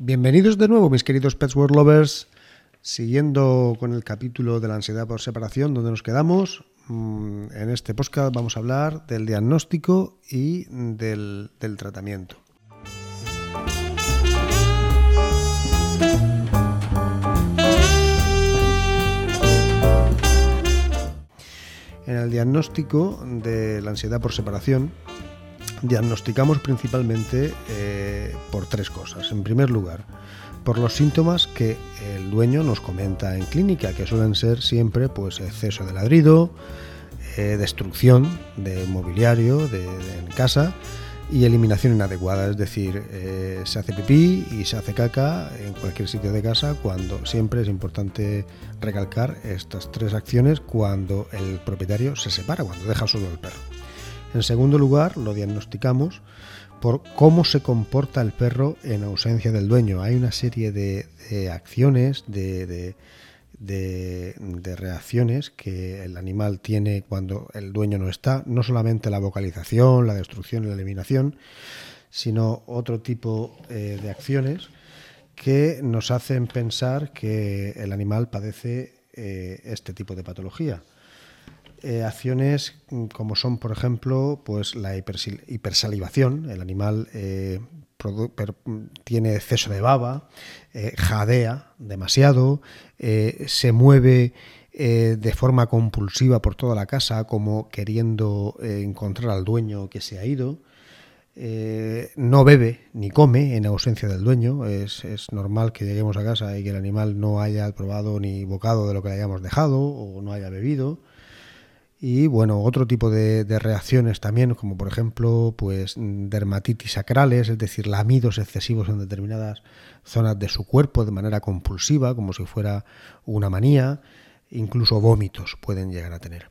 Bienvenidos de nuevo, mis queridos Pets World Lovers. Siguiendo con el capítulo de la ansiedad por separación, donde nos quedamos, mm, en este podcast vamos a hablar del diagnóstico y del, del tratamiento. En el diagnóstico de la ansiedad por separación, diagnosticamos principalmente eh, por tres cosas. En primer lugar, por los síntomas que el dueño nos comenta en clínica, que suelen ser siempre pues, exceso de ladrido, eh, destrucción de mobiliario de, en casa y eliminación inadecuada, es decir, eh, se hace pipí y se hace caca en cualquier sitio de casa cuando siempre es importante recalcar estas tres acciones cuando el propietario se separa, cuando deja solo el perro. En segundo lugar, lo diagnosticamos por cómo se comporta el perro en ausencia del dueño. Hay una serie de, acciones, de, reacciones que el animal tiene cuando el dueño no está, no solamente la vocalización, la destrucción y la eliminación, sino otro tipo eh, de acciones que nos hacen pensar que el animal padece eh, este tipo de patología. Eh, acciones mm, como son, por ejemplo, pues la hipersalivación. El animal eh, tiene exceso de baba, eh, jadea demasiado, se mueve de forma compulsiva por toda la casa, como queriendo encontrar al dueño que se ha ido. no bebe ni come en ausencia del dueño. Es, es, normal que lleguemos a casa y que el animal no haya probado ni bocado de lo que le hayamos dejado o no haya bebido. Y bueno, otro tipo de, reacciones también, como por ejemplo, pues dermatitis sacrales, es decir, lamidos excesivos en determinadas zonas de su cuerpo de manera compulsiva, como si fuera una manía, incluso vómitos pueden llegar a tener.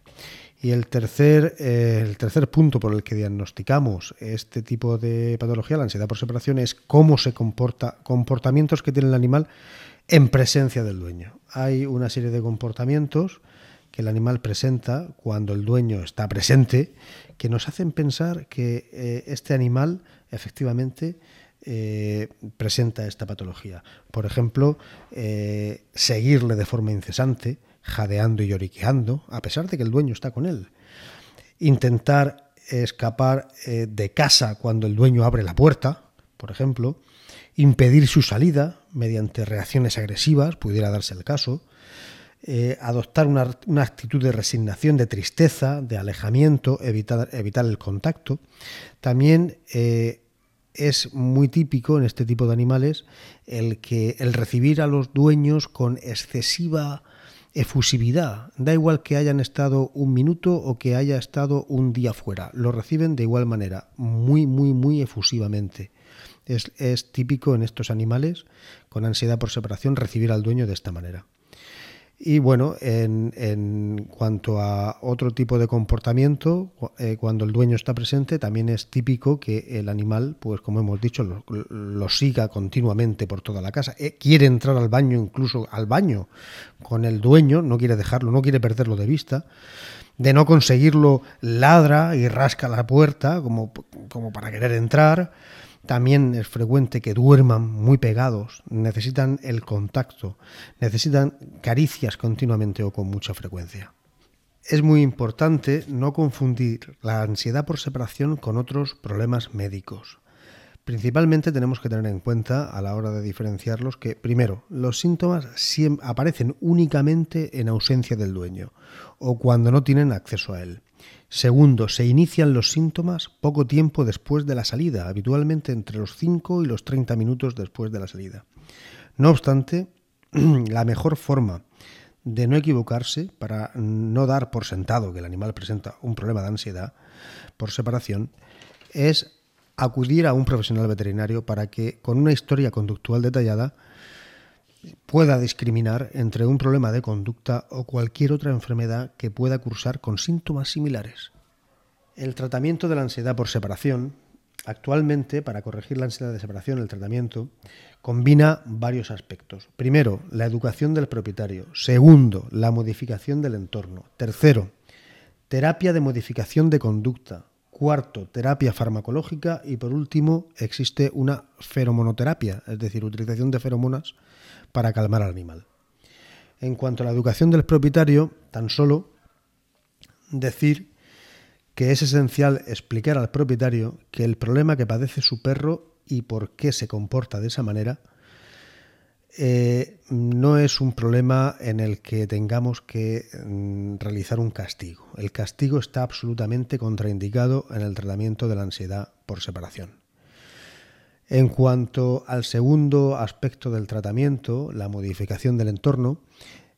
Y el tercer, eh, el tercer punto por el que diagnosticamos este tipo de patología, la ansiedad por separación, es cómo se comporta, comportamientos que tiene el animal en presencia del dueño. Hay una serie de comportamientos que el animal presenta cuando el dueño está presente, que nos hacen pensar que eh, este animal efectivamente eh, presenta esta patología. Por ejemplo, eh, seguirle de forma incesante, jadeando y lloriqueando, a pesar de que el dueño está con él. Intentar escapar de casa cuando el dueño abre la puerta, por ejemplo. Impedir su salida mediante reacciones agresivas, pudiera darse el caso eh, adoptar una, actitud de resignación, de tristeza, de alejamiento, evitar, evitar el contacto. También eh, es muy típico en este tipo de animales el que el recibir a los dueños con excesiva efusividad. Da igual que hayan estado un minuto o que haya estado un día fuera. Lo reciben de igual manera, muy, muy, muy efusivamente. Es, es típico en estos animales con ansiedad por separación recibir al dueño de esta manera. Y bueno, en, cuanto a otro tipo de comportamiento, eh, cuando el dueño está presente, también es típico que el animal, pues como hemos dicho, lo, siga continuamente por toda la casa. Eh, quiere entrar al baño, incluso al baño con el dueño, no quiere dejarlo, no quiere perderlo de vista. De no conseguirlo, ladra y rasca la puerta como, como para querer entrar. También es frecuente que duerman muy pegados, necesitan el contacto, necesitan caricias continuamente o con mucha frecuencia. Es muy importante no confundir la ansiedad por separación con otros problemas médicos. Principalmente tenemos que tener en cuenta a la hora de diferenciarlos que, primero, los síntomas aparecen únicamente en ausencia del dueño o cuando no tienen acceso a él. Segundo, se inician los síntomas poco tiempo después de la salida, habitualmente entre los 5 y los 30 minutos después de la salida. No obstante, la mejor forma de no equivocarse para no dar por sentado que el animal presenta un problema de ansiedad por separación es acudir a un profesional veterinario para que con una historia conductual detallada pueda discriminar entre un problema de conducta o cualquier otra enfermedad que pueda cursar con síntomas similares. El tratamiento de la ansiedad por separación, actualmente para corregir la ansiedad de separación, el tratamiento combina varios aspectos. Primero, la educación del propietario. Segundo, la modificación del entorno. Tercero, terapia de modificación de conducta. Cuarto, terapia farmacológica. Y por último, existe una feromonoterapia, es decir, utilización de feromonas para calmar al animal. En cuanto a la educación del propietario, tan solo decir que es esencial explicar al propietario que el problema que padece su perro y por qué se comporta de esa manera eh, no es un problema en el que tengamos que mm, realizar un castigo. El castigo está absolutamente contraindicado en el tratamiento de la ansiedad por separación. En cuanto al segundo aspecto del tratamiento, la modificación del entorno,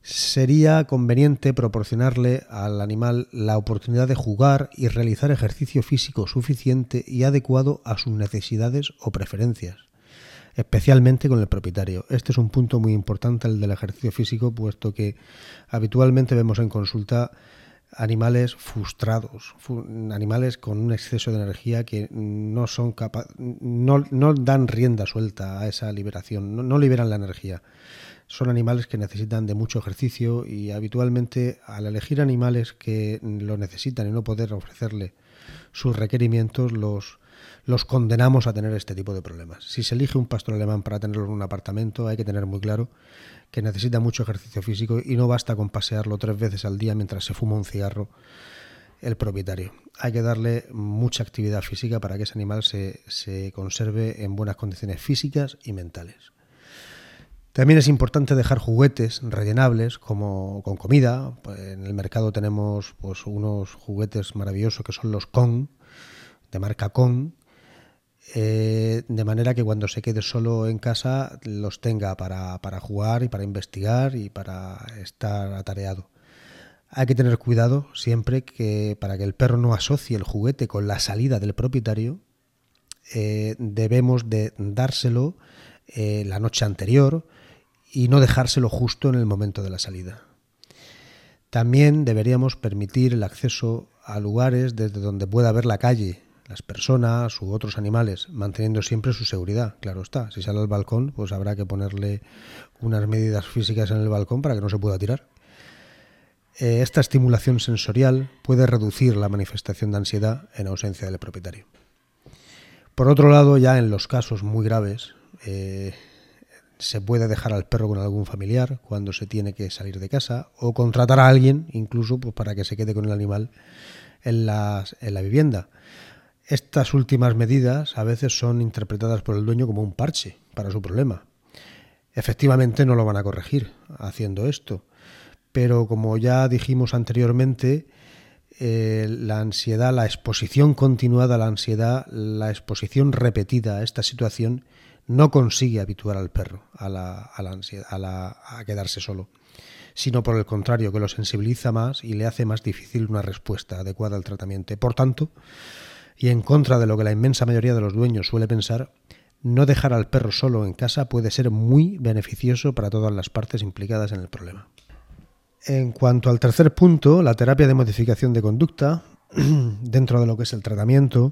sería conveniente proporcionarle al animal la oportunidad de jugar y realizar ejercicio físico suficiente y adecuado a sus necesidades o preferencias, especialmente con el propietario. Este es un punto muy importante, el del ejercicio físico, puesto que habitualmente vemos en consulta animales frustrados, animales con un exceso de energía que no son no, dan rienda suelta a esa liberación, no liberan la energía. Son animales que necesitan de mucho ejercicio y habitualmente al elegir animales que lo necesitan y no poder ofrecerle sus requerimientos, los, los condenamos a tener este tipo de problemas. Si se elige un pastor alemán para tenerlo en un apartamento, hay que tener muy claro que necesita mucho ejercicio físico y no basta con pasearlo tres veces al día mientras se fuma un cigarro el propietario. Hay que darle mucha actividad física para que ese animal se, se conserve en buenas condiciones físicas y mentales. También es importante dejar juguetes rellenables como con comida. En el mercado tenemos pues, unos juguetes maravillosos que son los Con, de marca Con, eh, de manera que cuando se quede solo en casa los tenga para, para, jugar y para investigar y para estar atareado. Hay que tener cuidado siempre que para que el perro no asocie el juguete con la salida del propietario, eh, debemos de dárselo eh, la noche anterior y no dejárselo justo en el momento de la salida. También deberíamos permitir el acceso a lugares desde donde pueda ver la calle, las personas u otros animales, manteniendo siempre su seguridad. Claro está, si sale al balcón, pues habrá que ponerle unas medidas físicas en el balcón para que no se pueda tirar. Eh, esta estimulación sensorial puede reducir la manifestación de ansiedad en ausencia del propietario. Por otro lado, ya en los casos muy graves, eh, se puede dejar al perro con algún familiar cuando se tiene que salir de casa o contratar a alguien incluso pues, para que se quede con el animal en, en la vivienda. Estas últimas medidas a veces son interpretadas por el dueño como un parche para su problema. Efectivamente no lo van a corregir haciendo esto, pero como ya dijimos anteriormente, eh, la ansiedad, la exposición continuada a la ansiedad, la exposición repetida a esta situación no consigue habituar al perro a, la, ansiedad, a, quedarse solo, sino por el contrario, que lo sensibiliza más y le hace más difícil una respuesta adecuada al tratamiento. Por tanto, y en contra de lo que la inmensa mayoría de los dueños suele pensar, no dejar al perro solo en casa puede ser muy beneficioso para todas las partes implicadas en el problema. En cuanto al tercer punto, la terapia de modificación de conducta, dentro de lo que es el tratamiento,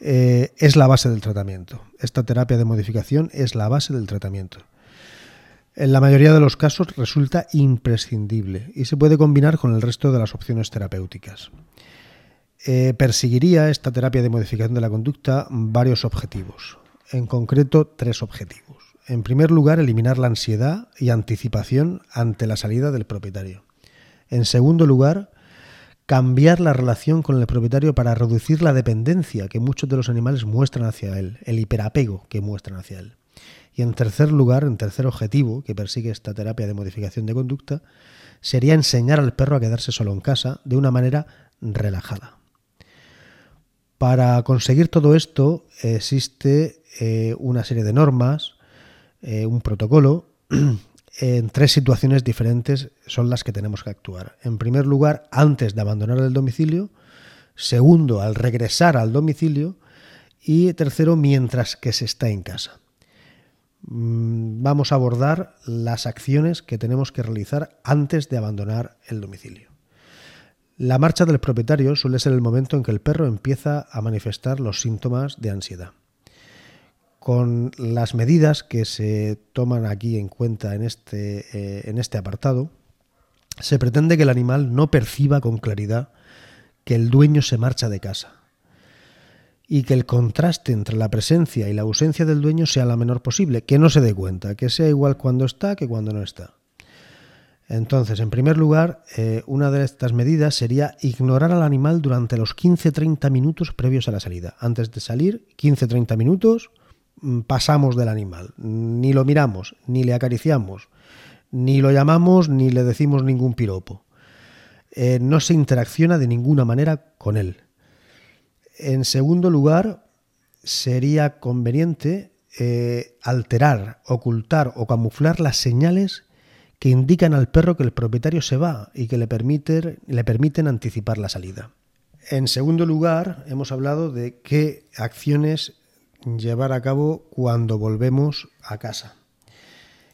eh, es la base del tratamiento. Esta terapia de modificación es la base del tratamiento. En la mayoría de los casos resulta imprescindible y se puede combinar con el resto de las opciones terapéuticas. Eh, perseguiría esta terapia de modificación de la conducta varios objetivos, en concreto tres objetivos. En primer lugar, eliminar la ansiedad y anticipación ante la salida del propietario. En segundo lugar, cambiar la relación con el propietario para reducir la dependencia que muchos de los animales muestran hacia él, el hiperapego que muestran hacia él. Y en tercer lugar, en tercer objetivo que persigue esta terapia de modificación de conducta, sería enseñar al perro a quedarse solo en casa de una manera relajada. Para conseguir todo esto existe eh, una serie de normas, eh, un protocolo en tres situaciones diferentes son las que tenemos que actuar. En primer lugar, antes de abandonar el domicilio. Segundo, al regresar al domicilio. Y tercero, mientras que se está en casa. Mm, vamos a abordar las acciones que tenemos que realizar antes de abandonar el domicilio. La marcha del propietario suele ser el momento en que el perro empieza a manifestar los síntomas de ansiedad con las medidas que se toman aquí en cuenta en este, eh, en este apartado, se pretende que el animal no perciba con claridad que el dueño se marcha de casa. y que el contraste entre la presencia y la ausencia del dueño sea la menor posible, que no se dé cuenta, que sea igual cuando está que cuando no está. Entonces, en primer lugar, eh, una de estas medidas sería ignorar al animal durante los 15-30 minutos previos a la salida. Antes de salir, 15-30 minutos, mm, pasamos del animal. Ni lo miramos, ni le acariciamos, ni lo llamamos, ni le decimos ningún piropo. Eh, no se interacciona de ninguna manera con él. En segundo lugar, sería conveniente eh, alterar, ocultar o camuflar las señales que indican al perro que el propietario se va y que le permiten, le permiten anticipar la salida. En segundo lugar, hemos hablado de qué acciones llevar a cabo cuando volvemos a casa,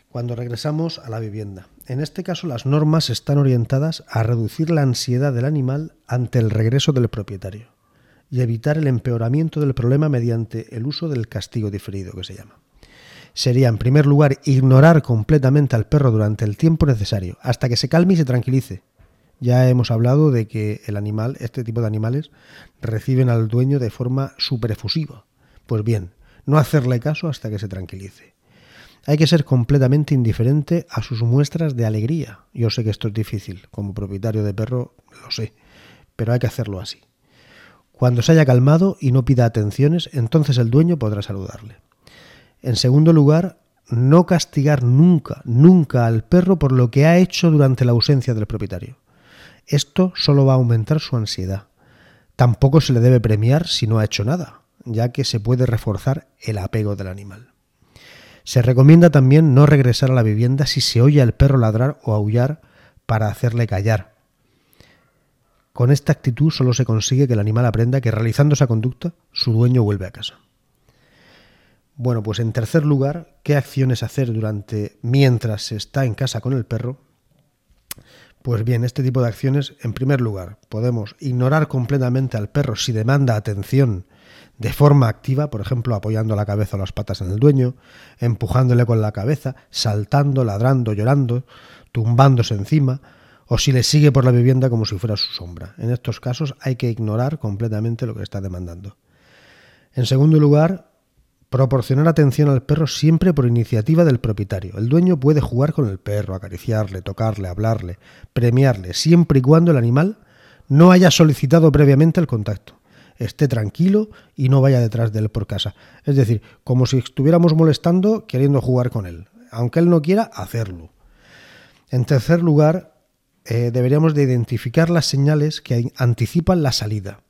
cuando regresamos a la vivienda. En este caso, las normas están orientadas a reducir la ansiedad del animal ante el regreso del propietario y evitar el empeoramiento del problema mediante el uso del castigo diferido, que se llama sería, en primer lugar, ignorar completamente al perro durante el tiempo necesario, hasta que se calme y se tranquilice. Ya hemos hablado de que el animal, este tipo de animales, reciben al dueño de forma superefusiva. Pues bien, no hacerle caso hasta que se tranquilice. Hay que ser completamente indiferente a sus muestras de alegría. Yo sé que esto es difícil, como propietario de perro lo sé, pero hay que hacerlo así. Cuando se haya calmado y no pida atenciones, entonces el dueño podrá saludarle. En segundo lugar, no castigar nunca, nunca al perro por lo que ha hecho durante la ausencia del propietario. Esto solo va a aumentar su ansiedad. Tampoco se le debe premiar si no ha hecho nada, ya que se puede reforzar el apego del animal. Se recomienda también no regresar a la vivienda si se oye al perro ladrar o aullar para hacerle callar. Con esta actitud solo se consigue que el animal aprenda que realizando esa conducta su dueño vuelve a casa. Bueno, pues en tercer lugar, ¿qué acciones hacer durante mientras se está en casa con el perro? Pues bien, este tipo de acciones, en primer lugar, podemos ignorar completamente al perro si demanda atención de forma activa, por ejemplo, apoyando la cabeza o las patas en el dueño, empujándole con la cabeza, saltando, ladrando, llorando, tumbándose encima, o si le sigue por la vivienda como si fuera su sombra. En estos casos hay que ignorar completamente lo que está demandando. En segundo lugar, Proporcionar atención al perro siempre por iniciativa del propietario. El dueño puede jugar con el perro, acariciarle, tocarle, hablarle, premiarle, siempre y cuando el animal no haya solicitado previamente el contacto, esté tranquilo y no vaya detrás de él por casa. Es decir, como si estuviéramos molestando queriendo jugar con él, aunque él no quiera hacerlo. En tercer lugar, eh, deberíamos de identificar las señales que anticipan la salida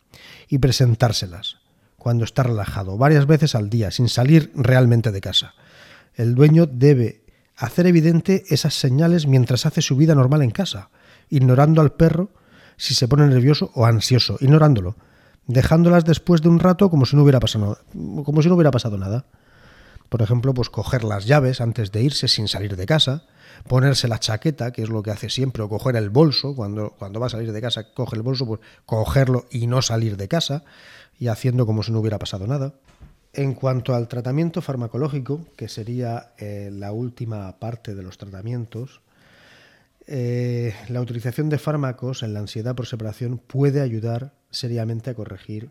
y presentárselas cuando está relajado, varias veces al día, sin salir realmente de casa. El dueño debe hacer evidente esas señales mientras hace su vida normal en casa, ignorando al perro si se pone nervioso o ansioso, ignorándolo, dejándolas después de un rato como si no hubiera pasado, como si no hubiera pasado nada. Por ejemplo, pues coger las llaves antes de irse sin salir de casa, ponerse la chaqueta, que es lo que hace siempre, o coger el bolso, cuando, cuando va a salir de casa, coge el bolso, pues cogerlo y no salir de casa, y haciendo como si no hubiera pasado nada. En cuanto al tratamiento farmacológico, que sería eh, la última parte de los tratamientos, eh, la utilización de fármacos en la ansiedad por separación puede ayudar seriamente a corregir,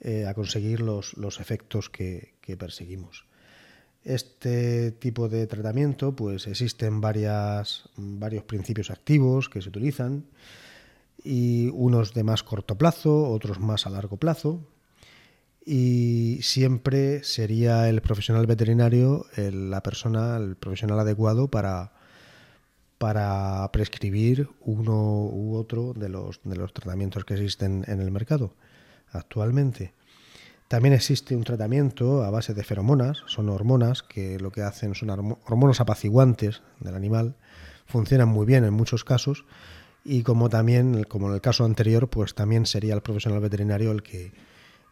eh, a conseguir los, efectos que, perseguimos. Este tipo de tratamiento, pues existen varias, varios principios activos que se utilizan y unos de más corto plazo, otros más a largo plazo. Y siempre sería el profesional veterinario la persona, el profesional adecuado para, para prescribir uno u otro de los, de los tratamientos que existen en el mercado actualmente. También existe un tratamiento a base de feromonas, son hormonas que lo que hacen son hormonas apaciguantes del animal, funcionan muy bien en muchos casos y como también, como en el caso anterior, pues también sería el profesional veterinario el que,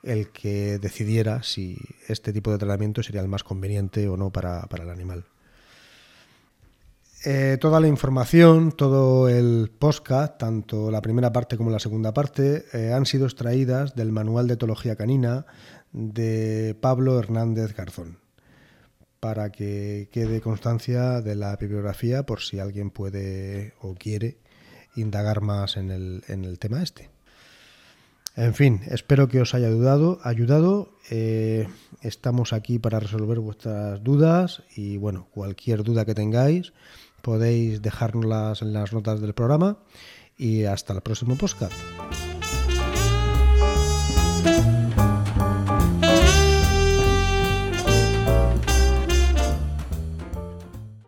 el que decidiera si este tipo de tratamiento sería el más conveniente o no para, el animal. Eh, toda la información, todo el podcast, tanto la primera parte como la segunda parte, eh, han sido extraídas del Manual de Etología Canina de Pablo Hernández Garzón, para que quede constancia de la bibliografía por si alguien puede o quiere indagar más en el, tema este. En fin, espero que os haya ayudado. ayudado. Eh, estamos aquí para resolver vuestras dudas y bueno, cualquier duda que tengáis podéis dejárnoslas en las notas del programa y hasta el próximo podcast.